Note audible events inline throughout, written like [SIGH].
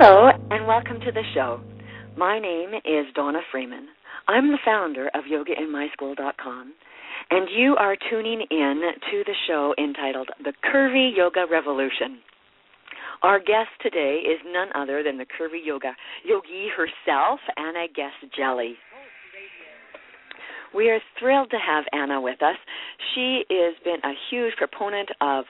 Hello, and welcome to the show. My name is Donna Freeman. I'm the founder of YogaInMySchool.com, and you are tuning in to the show entitled The Curvy Yoga Revolution. Our guest today is none other than the Curvy Yoga yogi herself, Anna Guest-Jelley. We are thrilled to have Anna with us. She has been a huge proponent of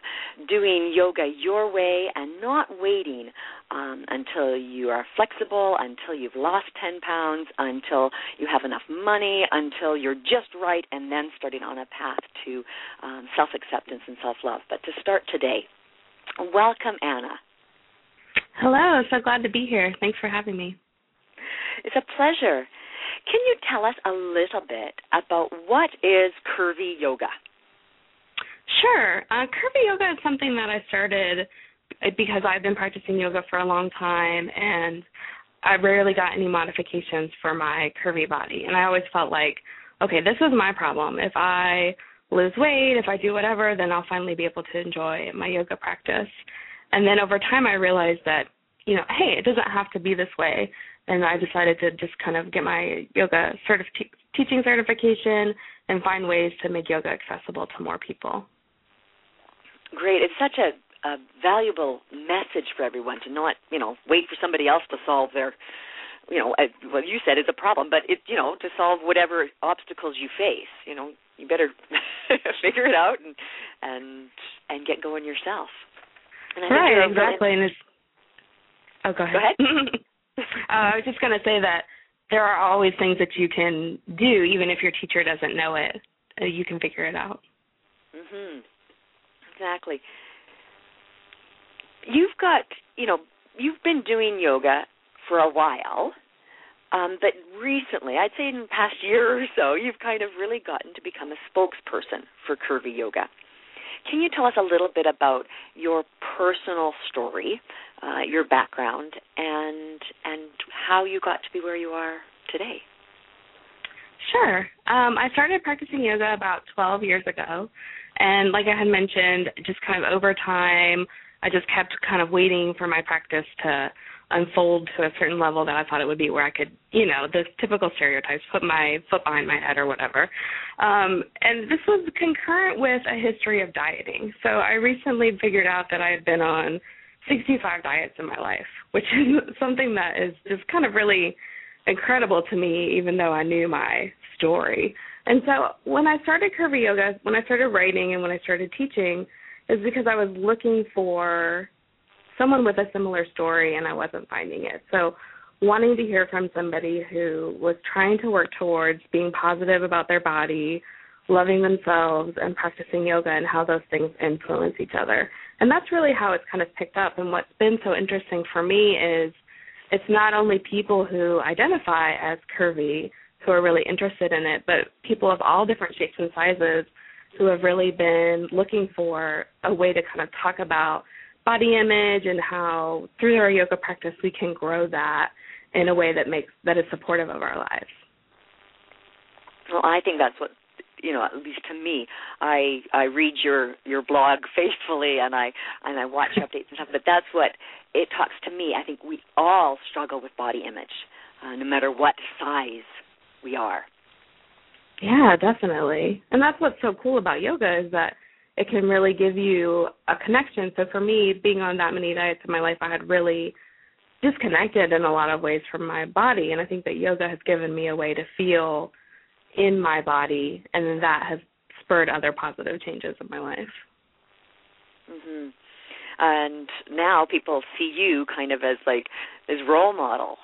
doing yoga your way and not waiting um, until you are flexible, until you've lost 10 pounds, until you have enough money, until you're just right, and then starting on a path to um, self acceptance and self love. But to start today, welcome, Anna. Hello, so glad to be here. Thanks for having me. It's a pleasure. Can you tell us a little bit about what is curvy yoga? Sure. Uh, curvy yoga is something that I started because I've been practicing yoga for a long time and I rarely got any modifications for my curvy body. And I always felt like, okay, this is my problem. If I lose weight, if I do whatever, then I'll finally be able to enjoy my yoga practice. And then over time, I realized that, you know, hey, it doesn't have to be this way. And I decided to just kind of get my yoga certif- teaching certification and find ways to make yoga accessible to more people. Great. It's such a, a valuable message for everyone to not, you know, wait for somebody else to solve their you know, well, you said it's a problem, but it, you know, to solve whatever obstacles you face, you know, you better [LAUGHS] figure it out and and and get going yourself. And I right, exactly. And it's oh, go ahead. Go ahead. [LAUGHS] [LAUGHS] uh, I was just going to say that there are always things that you can do, even if your teacher doesn't know it. Uh, you can figure it out. Mhm. Exactly. You've got, you know, you've been doing yoga for a while, um, but recently, I'd say in the past year or so, you've kind of really gotten to become a spokesperson for curvy yoga. Can you tell us a little bit about your personal story, uh, your background, and and how you got to be where you are today? Sure. Um, I started practicing yoga about 12 years ago, and like I had mentioned, just kind of over time, I just kept kind of waiting for my practice to unfold to a certain level that I thought it would be where I could, you know, the typical stereotypes, put my foot behind my head or whatever. Um, and this was concurrent with a history of dieting. So I recently figured out that I had been on 65 diets in my life, which is [LAUGHS] something that is just kind of really incredible to me, even though I knew my story. And so when I started Curvy Yoga, when I started writing and when I started teaching, is because I was looking for someone with a similar story and I wasn't finding it. So wanting to hear from somebody who was trying to work towards being positive about their body, loving themselves and practicing yoga and how those things influence each other. And that's really how it's kind of picked up and what's been so interesting for me is it's not only people who identify as curvy who are really interested in it, but people of all different shapes and sizes who have really been looking for a way to kind of talk about body image and how through our yoga practice we can grow that in a way that makes that is supportive of our lives. Well, I think that's what you know, at least to me, I I read your your blog [LAUGHS] faithfully and I and I watch [LAUGHS] updates and stuff. But that's what it talks to me. I think we all struggle with body image, uh, no matter what size we are. Yeah, definitely. And that's what's so cool about yoga is that it can really give you a connection. So for me, being on that many diets in my life, I had really disconnected in a lot of ways from my body. And I think that yoga has given me a way to feel in my body, and then that has spurred other positive changes in my life. Mhm. And now people see you kind of as like as role model.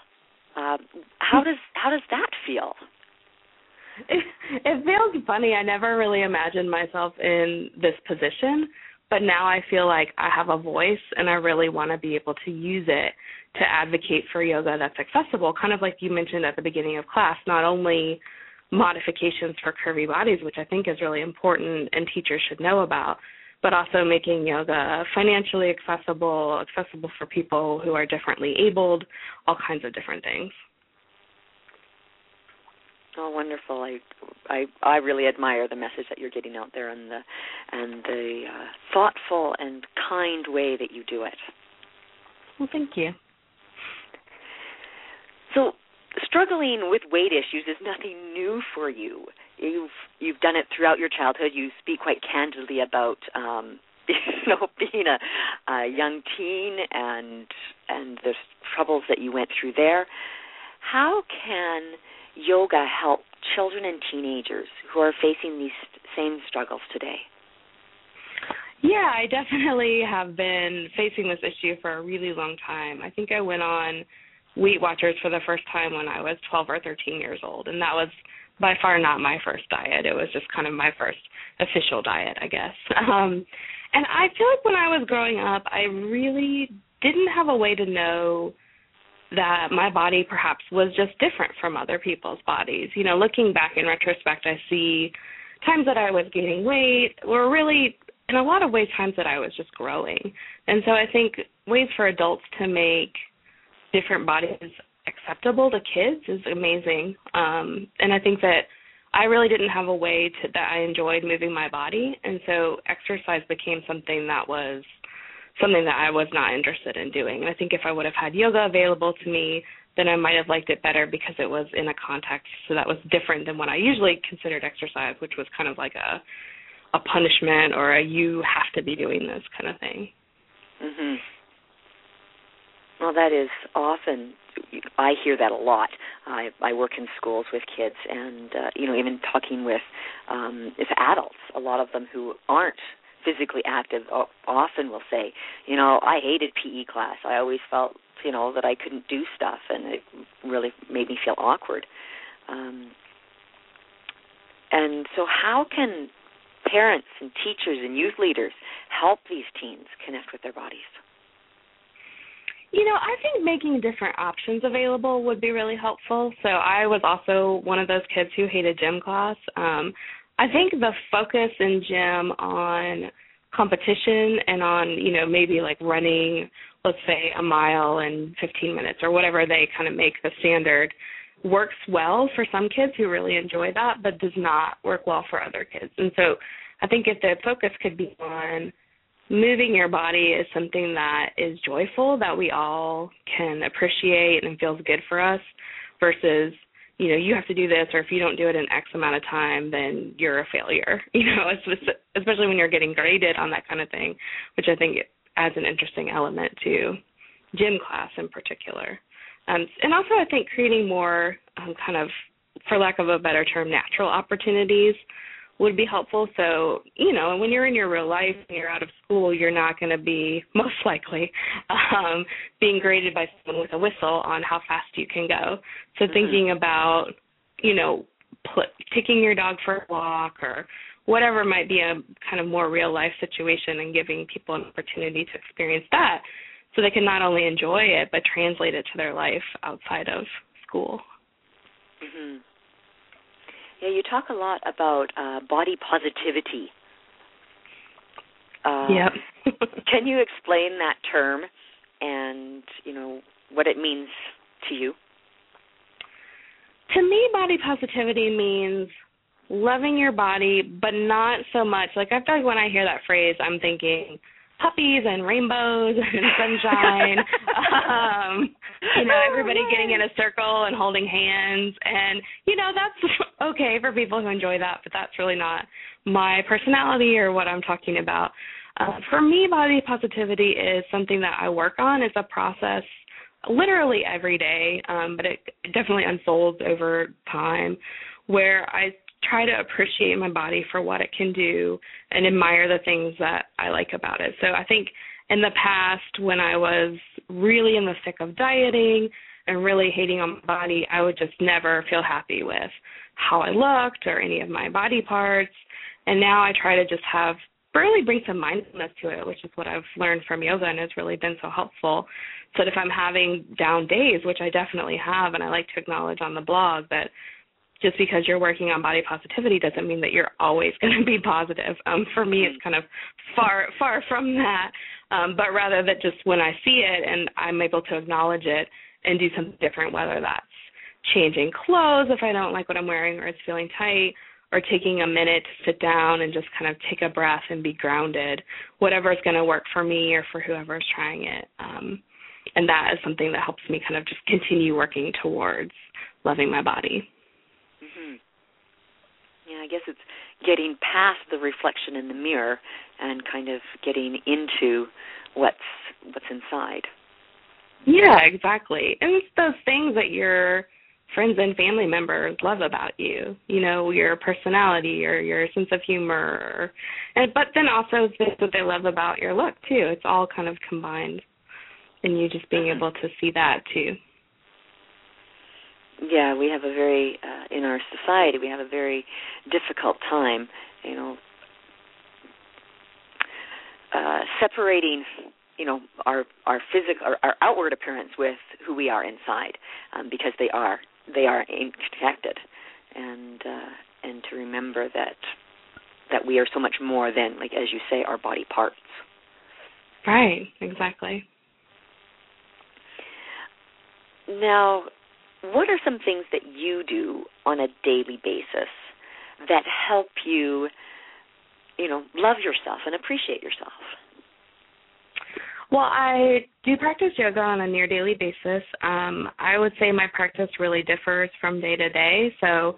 Um, how does how does that feel? It, [LAUGHS] it feels funny. I never really imagined myself in this position, but now I feel like I have a voice and I really want to be able to use it to advocate for yoga that's accessible, kind of like you mentioned at the beginning of class, not only modifications for curvy bodies, which I think is really important and teachers should know about, but also making yoga financially accessible, accessible for people who are differently abled, all kinds of different things. Oh, wonderful! I, I, I really admire the message that you're getting out there and the, and the uh, thoughtful and kind way that you do it. Well, thank you. So, struggling with weight issues is nothing new for you. You've you've done it throughout your childhood. You speak quite candidly about um, [LAUGHS] you know being a, a young teen and and the troubles that you went through there. How can yoga help children and teenagers who are facing these same struggles today? Yeah, I definitely have been facing this issue for a really long time. I think I went on Weight Watchers for the first time when I was 12 or 13 years old, and that was by far not my first diet. It was just kind of my first official diet, I guess. [LAUGHS] Um, and I feel like when I was growing up, I really didn't have a way to know that my body perhaps was just different from other people's bodies. You know, looking back in retrospect, I see times that I was gaining weight were really in a lot of ways times that I was just growing. And so I think ways for adults to make different bodies acceptable to kids is amazing. Um and I think that I really didn't have a way to that I enjoyed moving my body and so exercise became something that was something that I was not interested in doing. And I think if I would have had yoga available to me, then I might have liked it better because it was in a context so that was different than what I usually considered exercise, which was kind of like a a punishment or a you have to be doing this kind of thing. Mhm. Well, that is often I hear that a lot. I I work in schools with kids and uh, you know even talking with um with adults, a lot of them who aren't physically active often will say, you know, I hated PE class. I always felt, you know, that I couldn't do stuff and it really made me feel awkward. Um and so how can parents and teachers and youth leaders help these teens connect with their bodies? You know, I think making different options available would be really helpful. So I was also one of those kids who hated gym class. Um I think the focus in gym on competition and on, you know, maybe like running, let's say a mile in 15 minutes or whatever they kind of make the standard works well for some kids who really enjoy that, but does not work well for other kids. And so I think if the focus could be on moving your body is something that is joyful, that we all can appreciate and feels good for us versus you know you have to do this or if you don't do it in x amount of time then you're a failure [LAUGHS] you know especially when you're getting graded on that kind of thing which i think adds an interesting element to gym class in particular. Um, and also i think creating more um, kind of for lack of a better term natural opportunities would be helpful. So, you know, when you're in your real life and you're out of school, you're not going to be [LAUGHS] most likely um, being graded by someone with a whistle on how fast you can go. So, mm-hmm. thinking about, you know, put, taking your dog for a walk or whatever might be a kind of more real life situation and giving people an opportunity to experience that so they can not only enjoy it but translate it to their life outside of school. Mm-hmm. Yeah, you talk a lot about uh, body positivity. Uh, yep. [LAUGHS] can you explain that term and you know what it means to you? To me, body positivity means loving your body, but not so much. Like I feel like when I hear that phrase, I'm thinking puppies and rainbows and [LAUGHS] sunshine. [LAUGHS] um, [LAUGHS] you know, everybody getting in a circle and holding hands, and you know that's [LAUGHS] okay for people who enjoy that, but that's really not my personality or what I'm talking about. Uh, for me, body positivity is something that I work on. It's a process literally every day, um, but it definitely unfolds over time where I try to appreciate my body for what it can do and admire the things that I like about it. So I think in the past when I was really in the thick of dieting and really hating on my body, I would just never feel happy with how I looked or any of my body parts. And now I try to just have really bring some mindfulness to it, which is what I've learned from yoga and has really been so helpful. So that if I'm having down days, which I definitely have, and I like to acknowledge on the blog that just because you're working on body positivity doesn't mean that you're always [LAUGHS] going to be positive. Um, for me, it's kind of far far from that. Um, but rather that just when I see it and I'm able to acknowledge it and do something different, whether that's changing clothes if I don't like what I'm wearing or it's feeling tight, or taking a minute to sit down and just kind of take a breath and be grounded, whatever is going to work for me or for whoever's trying it. Um, and that is something that helps me kind of just continue working towards loving my body. Mm-hmm. Yeah, I guess it's getting past the reflection in the mirror and kind of getting into what's what's inside. Yeah, exactly. And it's those things that your friends and family members love about you. You know, your personality or your sense of humor, and but then also things that they love about your look too. It's all kind of combined, and you just being able to see that too yeah, we have a very uh, in our society we have a very difficult time, you know, uh, separating you know our our physical our, our outward appearance with who we are inside um, because they are they are connected and uh, and to remember that that we are so much more than like as you say our body parts. Right exactly. Now what are some things that you do on a daily basis that help you, you know, love yourself and appreciate yourself? Well, I do practice yoga on a near daily basis. Um, I would say my practice really differs from day to day. So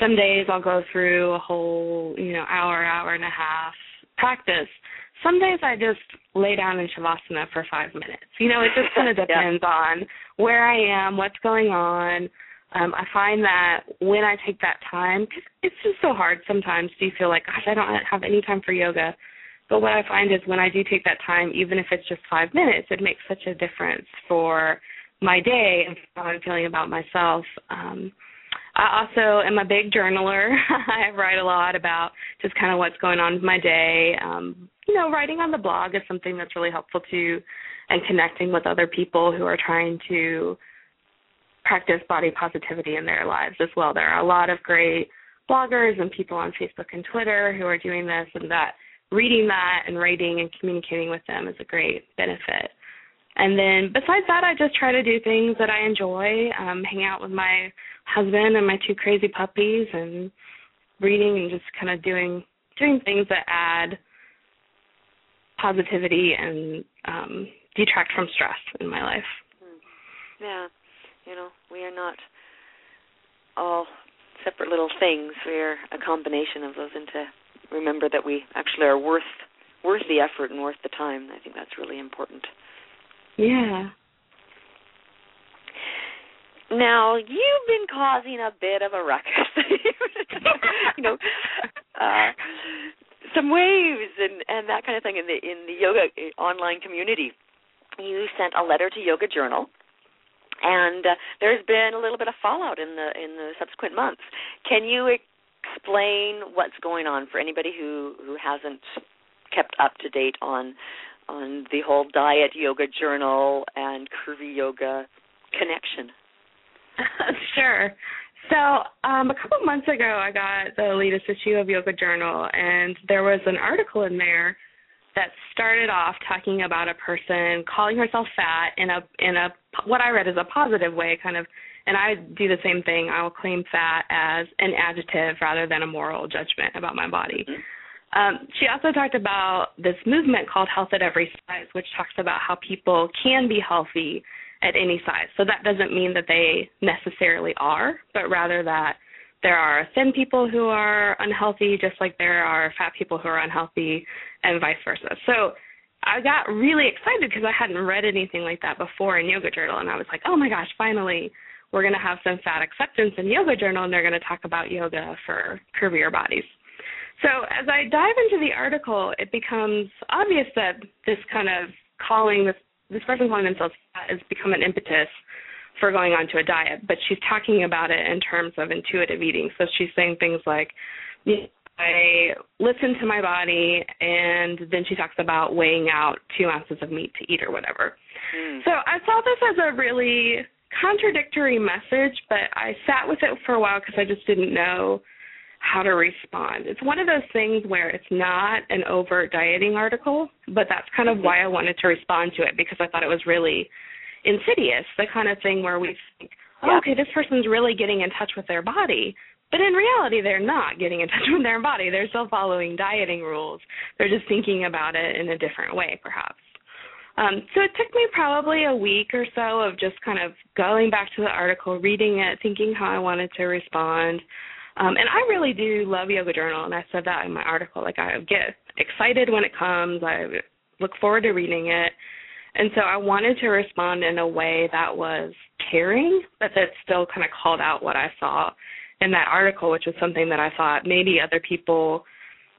some days I'll go through a whole, you know, hour, hour and a half practice some days I just lay down in shavasana for five minutes. You know, it just kind of [LAUGHS] depends yeah. on where I am, what's going on. Um, I find that when I take that time, cause it's just so hard sometimes. Do you feel like, gosh, I don't have any time for yoga? But what I find is when I do take that time, even if it's just five minutes, it makes such a difference for my day and how I'm feeling about myself. Um, I also am a big journaler. [LAUGHS] I write a lot about just kind of what's going on with my day, um, you know, writing on the blog is something that's really helpful too, and connecting with other people who are trying to practice body positivity in their lives as well. There are a lot of great bloggers and people on Facebook and Twitter who are doing this, and that reading that and writing and communicating with them is a great benefit. And then besides that, I just try to do things that I enjoy, um, hang out with my husband and my two crazy puppies, and reading and just kind of doing doing things that add positivity and um, detract from stress in my life. Hmm. Yeah, you know, we are not all separate little things. We are a combination of those, and to remember that we actually are worth worth the effort and worth the time. I think that's really important. Yeah. Now you've been causing a bit of a ruckus. [LAUGHS] you know, uh, some waves and and that kind of thing in the in the yoga eh, online community. You sent a letter to Yoga Journal, and uh, there's been a little bit of fallout in the in the subsequent months. Can you explain what's going on for anybody who who hasn't kept up to date on on the whole diet yoga journal and curvy yoga connection? [LAUGHS] sure. So um, a couple months ago, I got the latest issue of Yoga Journal, and there was an article in there that started off talking about a person calling herself fat in a in a what I read as a positive way, kind of And I do the same thing. I will claim fat as an adjective rather than a moral judgment about my body. Mm-hmm. Um, she also talked about this movement called Health at Every Size, which talks about how people can be healthy at any size. So that doesn't mean that they necessarily are, but rather that there are thin people who are unhealthy, just like there are fat people who are unhealthy, and vice versa. So I got really excited because I hadn't read anything like that before in Yoga Journal, and I was like, oh my gosh, finally we're going to have some fat acceptance in Yoga Journal, and they're going to talk about yoga for curvier bodies. So as I dive into the article, it becomes obvious that this kind of calling this this person calling themselves has become an impetus for going on to a diet, but she's talking about it in terms of intuitive eating. So she's saying things like, I listen to my body, and then she talks about weighing out two ounces of meat to eat or whatever. Mm. So I saw this as a really contradictory message, but I sat with it for a while because I just didn't know how to respond. It's one of those things where it's not an overt dieting article, but that's kind of why I wanted to respond to it because I thought it was really insidious, the kind of thing where we think, oh, okay, this person's really getting in touch with their body. But in reality, they're not getting in touch [LAUGHS] with their body. They're still following dieting rules. They're just thinking about it in a different way, perhaps. Um, so it took me probably a week or so of just kind of going back to the article, reading it, thinking how I wanted to respond, um, and I really do love Yoga Journal, and I said that in my article. Like I get excited when it comes. I look forward to reading it, and so I wanted to respond in a way that was caring, but that still kind of called out what I saw in that article, which was something that I thought maybe other people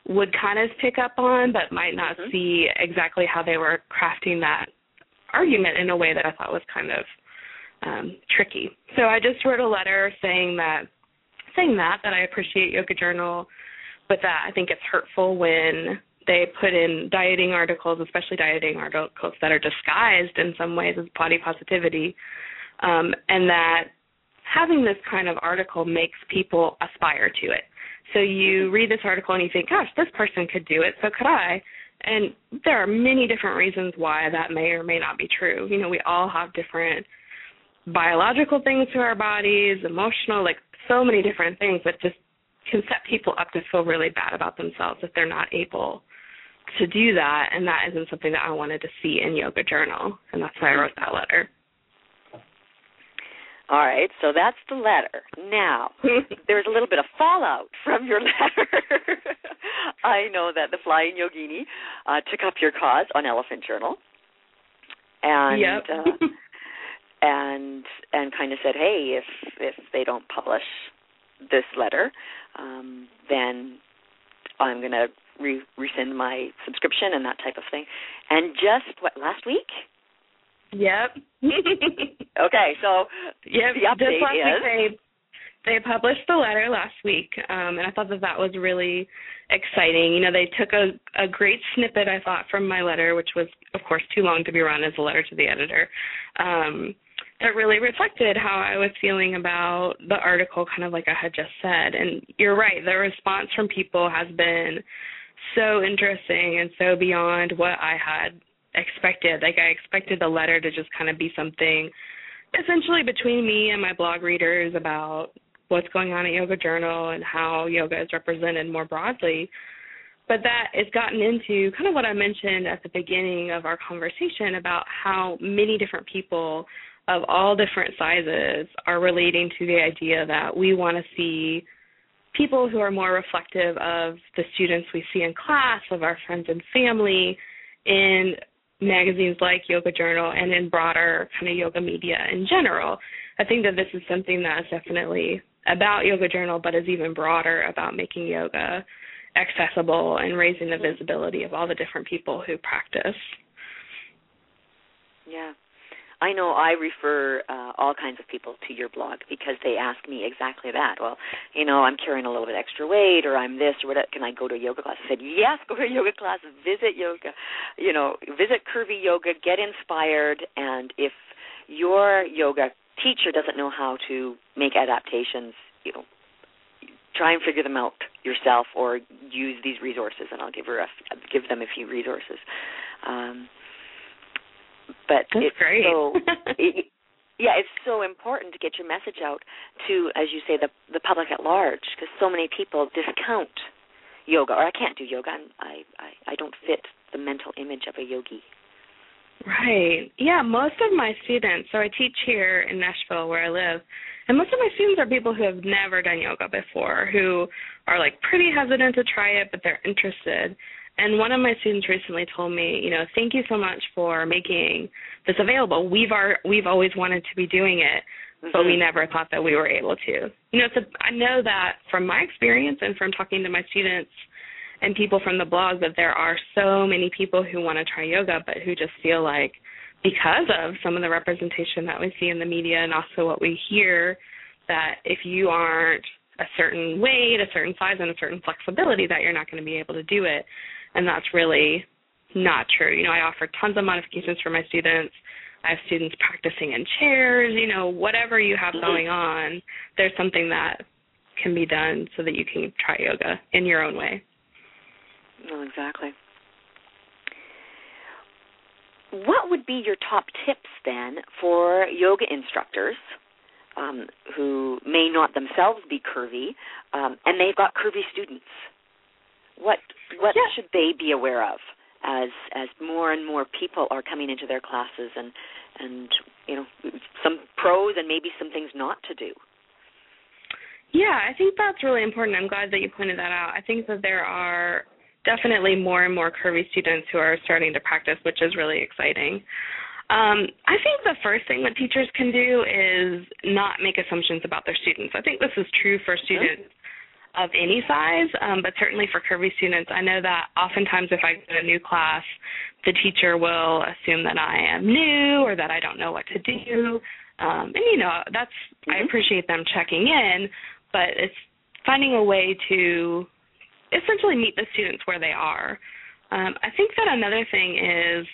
would kind of pick up on, but might not mm-hmm. see exactly how they were crafting that argument in a way that I thought was kind of um, tricky. So I just wrote a letter saying that saying that that I appreciate Yoga Journal, but that I think it's hurtful when they put in dieting articles, especially dieting articles that are disguised in some ways as body positivity, um, and that having this kind of article makes people aspire to it. So you read this article and you think, gosh, this person could do it, so could I. And there are many different reasons why that may or may not be true. You know, we all have different biological things to our bodies, emotional, like so many different things that just can set people up to feel really bad about themselves if they're not able to do that and that isn't something that I wanted to see in yoga journal and that's why I wrote that letter. All right, so that's the letter. Now, [LAUGHS] there's a little bit of fallout from your [LAUGHS] letter. I know that the Flying Yogini uh, took up your cause on Elephant Journal, and yep. uh, and and kind of said, hey, if if they don't publish this letter, um, then I'm going to re- rescind my subscription and that type of thing. And just what last week? Yep. [LAUGHS] okay, so yep, the update just last is week they, they published the letter last week, um, and I thought that that was really exciting. You know, they took a a great snippet I thought from my letter, which was of course too long to be run as a letter to the editor. Um, that really reflected how I was feeling about the article, kind of like I had just said. And you're right, the response from people has been so interesting and so beyond what I had expected. Like I expected the letter to just kind of be something essentially between me and my blog readers about what's going on at Yoga Journal and how yoga is represented more broadly. But that has gotten into kind of what I mentioned at the beginning of our conversation about how many different people of all different sizes are relating to the idea that we want to see people who are more reflective of the students we see in class, of our friends and family, in magazines like Yoga Journal and in broader kind of yoga media in general. I think that this is something that is definitely about Yoga Journal, but is even broader about making yoga accessible and raising the visibility of all the different people who practice. Yeah. I know I refer uh, all kinds of people to your blog because they ask me exactly that. Well, you know, I'm carrying a little bit extra weight, or I'm this, or what? Can I go to a yoga class? I said yes, go to a yoga class, visit yoga, you know, visit Curvy Yoga, get inspired, and if your yoga teacher doesn't know how to make adaptations, you know, try and figure them out yourself, or use these resources, and I'll give her a, give them a few resources. Um, but That's it's great. so [LAUGHS] it, yeah, it's so important to get your message out to, as you say, the the public at large, because so many people discount yoga, or I can't do yoga. I'm, I I I don't fit the mental image of a yogi. Right. Yeah, most of my students, so I teach here in Nashville where I live, and most of my students are people who have never done yoga before, who are like pretty hesitant to try it, but they're interested. And one of my students recently told me, you know, thank you so much for making this available. We've our, we've always wanted to be doing it, mm-hmm. but we mm-hmm. never thought that we were able to. You know, so I know that from my experience and from talking to my students and people from the blog that there are so many people who want to try yoga but who just feel like because of some of the representation that we see in the media and also what we hear that if you aren't a certain weight, a certain size, and a certain flexibility, that you're not going to be able to do it and that's really not true. You know, I offer tons of modifications for my students. I have students practicing in chairs, you know, whatever you have going on, there's something that can be done so that you can try yoga in your own way. No, exactly. What would be your top tips then for yoga instructors um, who may not themselves be curvy um, and they've got curvy students? What what yeah. should they be aware of as as more and more people are coming into their classes and and you know some pros and maybe some things not to do? Yeah, I think that's really important. I'm glad that you pointed that out. I think that there are definitely more and more curvy students who are starting to practice, which is really exciting. Um, I think the first thing that teachers can do is not make assumptions about their students. I think this is true for students of any size, um, but certainly for curvy students, I know that oftentimes if I go to a new class, the teacher will assume that I am new or that I don't know what to do. Um, and you know, that's mm-hmm. I appreciate them checking in, but it's finding a way to essentially meet the students where they are. Um, I think that another thing is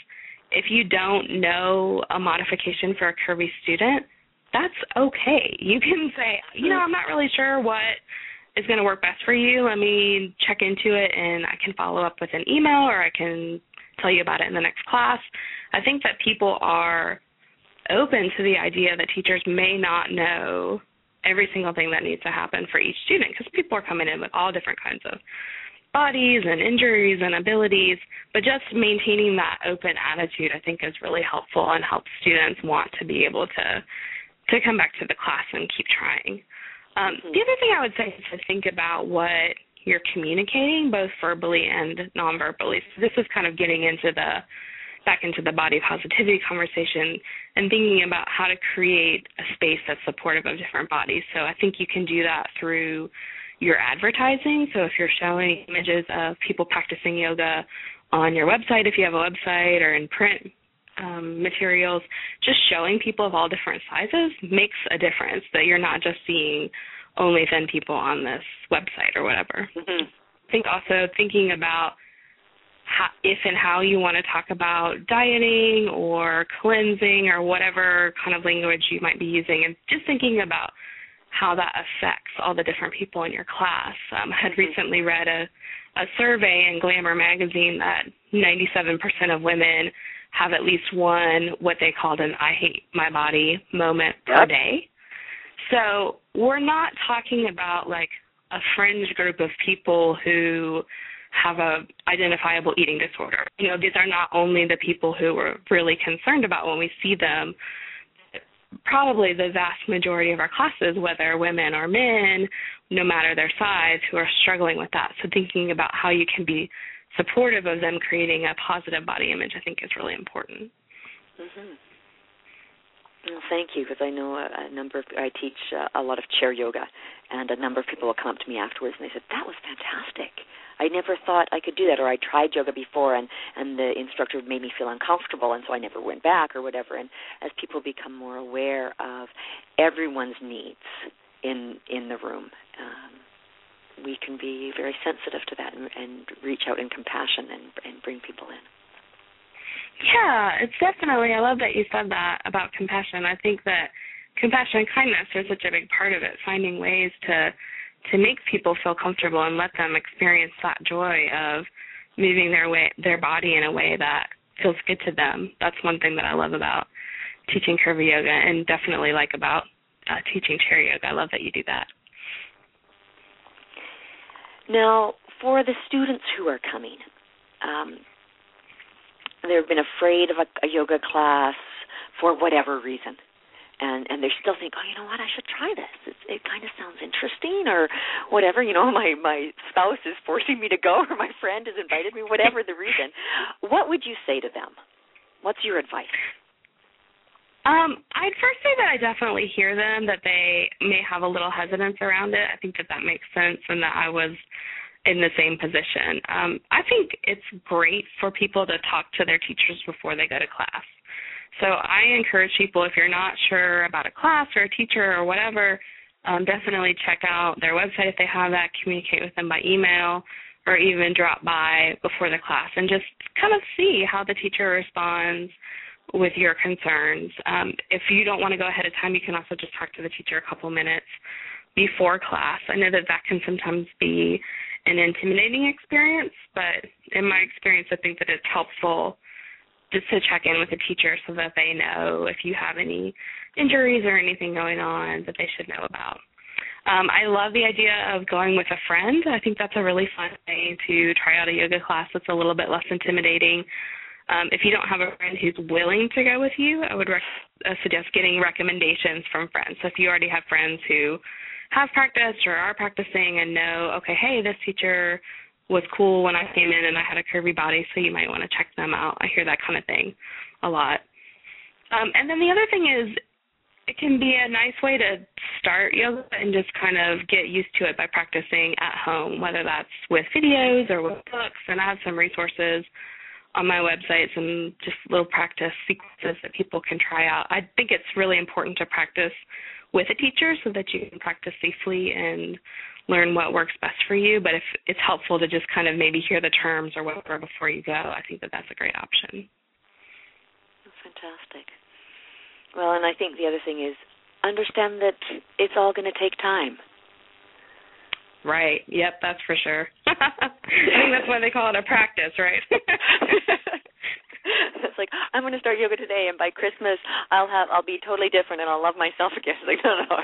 if you don't know a modification for a curvy student, that's okay. You can say, you know, I'm not really sure what is going to work best for you. Let me check into it and I can follow up with an email or I can tell you about it in the next class. I think that people are open to the idea that teachers may not know every single thing that needs to happen for each student because people are coming in with all different kinds of bodies and injuries and abilities, but just maintaining that open attitude I think is really helpful and helps students want to be able to to come back to the class and keep trying. Um, mm-hmm. The other thing I would say is to think about what you're communicating, both verbally and nonverbally. So this is kind of getting into the back into the body positivity conversation and thinking about how to create a space that's supportive of different bodies. So I think you can do that through your advertising. So if you're showing images of people practicing yoga on your website, if you have a website or in print um, materials, just showing people of all different sizes makes a difference. That you're not just seeing only thin people on this website or whatever. Mm-hmm. I think also thinking about how, if and how you want to talk about dieting or cleansing or whatever kind of language you might be using, and just thinking about how that affects all the different people in your class. Um, I had mm-hmm. recently read a, a survey in Glamour magazine that 97% of women have at least one what they called an I hate my body moment yep. per day. So we're not talking about like a fringe group of people who have a identifiable eating disorder. You know, these are not only the people who we're really concerned about when we see them. Probably the vast majority of our classes, whether women or men, no matter their size, who are struggling with that. So thinking about how you can be supportive of them creating a positive body image, I think is really important. Mm-hmm. Well, thank you, because I know a, a number of I teach uh, a lot of chair yoga, and a number of people will come up to me afterwards and they said that was fantastic. I never thought I could do that, or I tried yoga before, and and the instructor made me feel uncomfortable, and so I never went back or whatever. And as people become more aware of everyone's needs in in the room, um, we can be very sensitive to that and, and reach out in compassion and, and bring people in. Yeah, it's definitely. I love that you said that about compassion. I think that compassion and kindness are such a big part of it. Finding ways to to make people feel comfortable and let them experience that joy of moving their way their body in a way that feels good to them. That's one thing that I love about teaching curvy yoga and definitely like about uh, teaching chair yoga. I love that you do that. Now, for the students who are coming, um, they've been afraid of a, a yoga class for whatever reason and and they still think, oh, you know what, I should try this. It, it kind of sounds interesting, or whatever. You know, [LAUGHS] my my spouse is forcing me to go, or my friend has invited me. Whatever the reason, what would you say to them? What's your advice? Um, I'd first say that I definitely hear them that they may have a little hesitance around it. I think that that makes sense, and that I was in the same position. Um, I think it's great for people to talk to their teachers before they go to class. So I encourage people if you're not sure about a class or a teacher or whatever, um, definitely check out their website if they have that. Communicate with them by email or even drop by before the class and just kind of see how the teacher responds with your concerns. Um, if you don't want to go ahead of time, you can also just talk to the teacher a couple minutes before class. I know that that can sometimes be an intimidating experience, but in my experience, I think that it's helpful just to check in with the teacher so that they know if you have any injuries or anything going on that they should know about. Um, I love the idea of going with a friend. I think that's a really fun way to try out a yoga class that's a little bit less intimidating. Um, if you don't have a friend who's willing to go with you, I would rec- uh, suggest getting recommendations from friends. So if you already have friends who have practiced or are practicing and know, okay, hey, this teacher was cool when I came in and I had a curvy body, so you might want to check them out. I hear that kind of thing a lot. Um, and then the other thing is, it can be a nice way to start yoga and just kind of get used to it by practicing at home, whether that's with videos or with books. And I have some resources on my website, some just little practice sequences that people can try out. I think it's really important to practice with a teacher so that you can practice safely and learn what works best for you. But if it's helpful to just kind of maybe hear the terms or whatever before you go, I think that that's a great option. Fantastic. Well, and I think the other thing is understand that it's all going to take time. Right. Yep, that's for sure. [LAUGHS] I think that's why they call it a practice, right? [LAUGHS] it's like I'm going to start yoga today, and by Christmas I'll have I'll be totally different, and I'll love myself again. [LAUGHS] It's like no, no.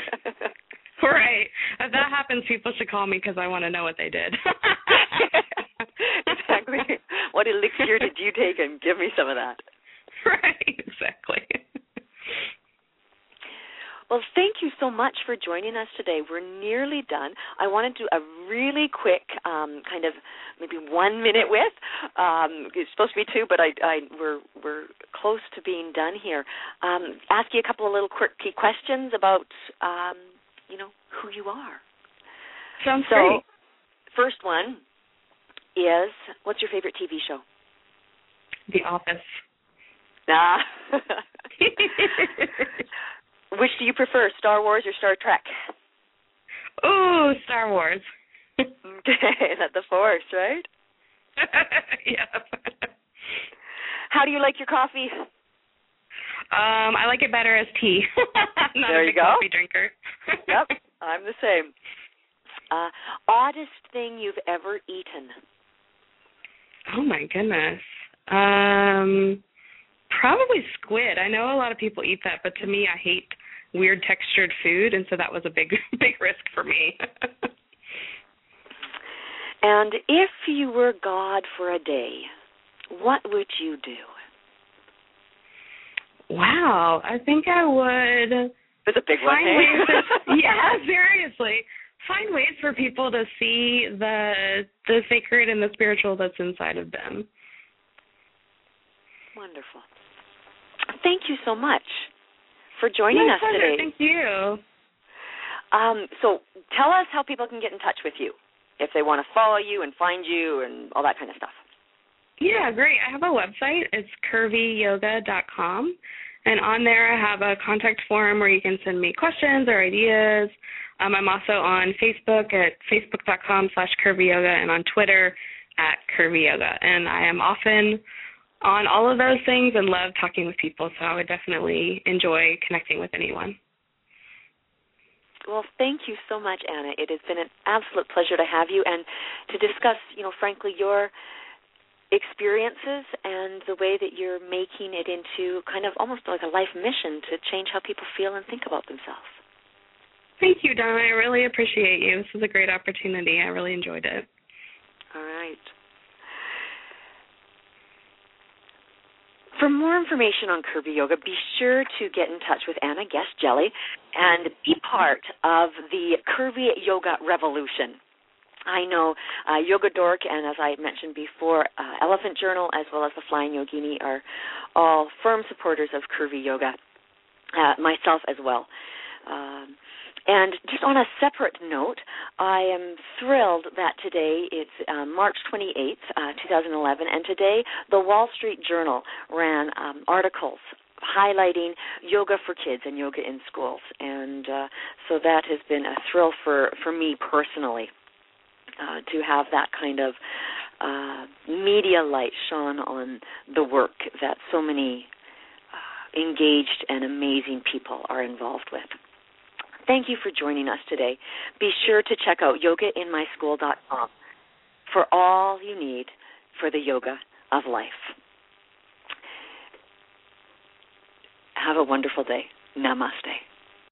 right. If that happens, people should call me because I want to know what they did. exactly. What elixir did you take, and give me some of that. Right. Exactly. Well, thank you so much for joining us today. We're nearly done. I want to do a really quick, um, kind of maybe one minute with. Um, it's supposed to be two, but I, I we're we're close to being done here. Um, ask you a couple of little quirky questions about, um, you know, who you are. Sounds so, great. First one is what's your favorite TV show? The Office. Nah. [LAUGHS] [LAUGHS] [LAUGHS] Which do you prefer, Star Wars or Star Trek? Ooh, Star Wars. [LAUGHS] [LAUGHS] okay, that's the Force, right? [LAUGHS] yeah. How do you like your coffee? Um, I like it better as tea. I'm not there a you big go. coffee drinker. yep, I'm the same. Uh, oddest thing you've ever eaten? Oh my goodness. Um, probably squid. I know a lot of people eat that, but to me, I hate weird textured food, and so that was a big, [LAUGHS] big risk for me. [LAUGHS] and if you were God for a day, what would you do? Wow, I think I would It's a big one. find hey? [LAUGHS] yeah, seriously, find ways for people to see the the sacred and the spiritual that's inside of them. Wonderful. Thank you so much for joining My us pleasure. today. Thank you. Um, so tell us how people can get in touch with you if they want to follow you and find you and all that kind of stuff. Yeah, great. I have a website. It's curvyyoga.com. And on there, I have a contact form where you can send me questions or ideas. Um, I'm also on Facebook at facebook.com slash curvyyoga and on Twitter at curvyyoga. And I am often on all of those things and love talking with people, so I would definitely enjoy connecting with anyone. Well, thank you so much, Anna. It has been an absolute pleasure to have you and to discuss, you know, frankly, your experiences and the way that you're making it into kind of almost like a life mission to change how people feel and think about themselves. Thank you, Donna. I really appreciate you. This is a great opportunity. I really enjoyed it. All right. For more information on Curvy Yoga, be sure to get in touch with Anna Guest-Jelley and be part of the Curvy Yoga revolution. I know uh, Yoga Dork and, as I mentioned before, uh, Elephant Journal as well as the Flying Yogini are all firm supporters of Curvy Yoga. Uh, myself as well. Um, and just on a separate note, I am thrilled that today it's uh, March 28th, uh, 2011, and today the Wall Street Journal ran um, articles highlighting yoga for kids and yoga in schools, and uh, so that has been a thrill for for me personally uh, to have that kind of uh, media light shone on the work that so many uh, engaged and amazing people are involved with. Thank you for joining us today. Be sure to check out yogainmyschool.com for all you need for the yoga of life. Have a wonderful day. Namaste.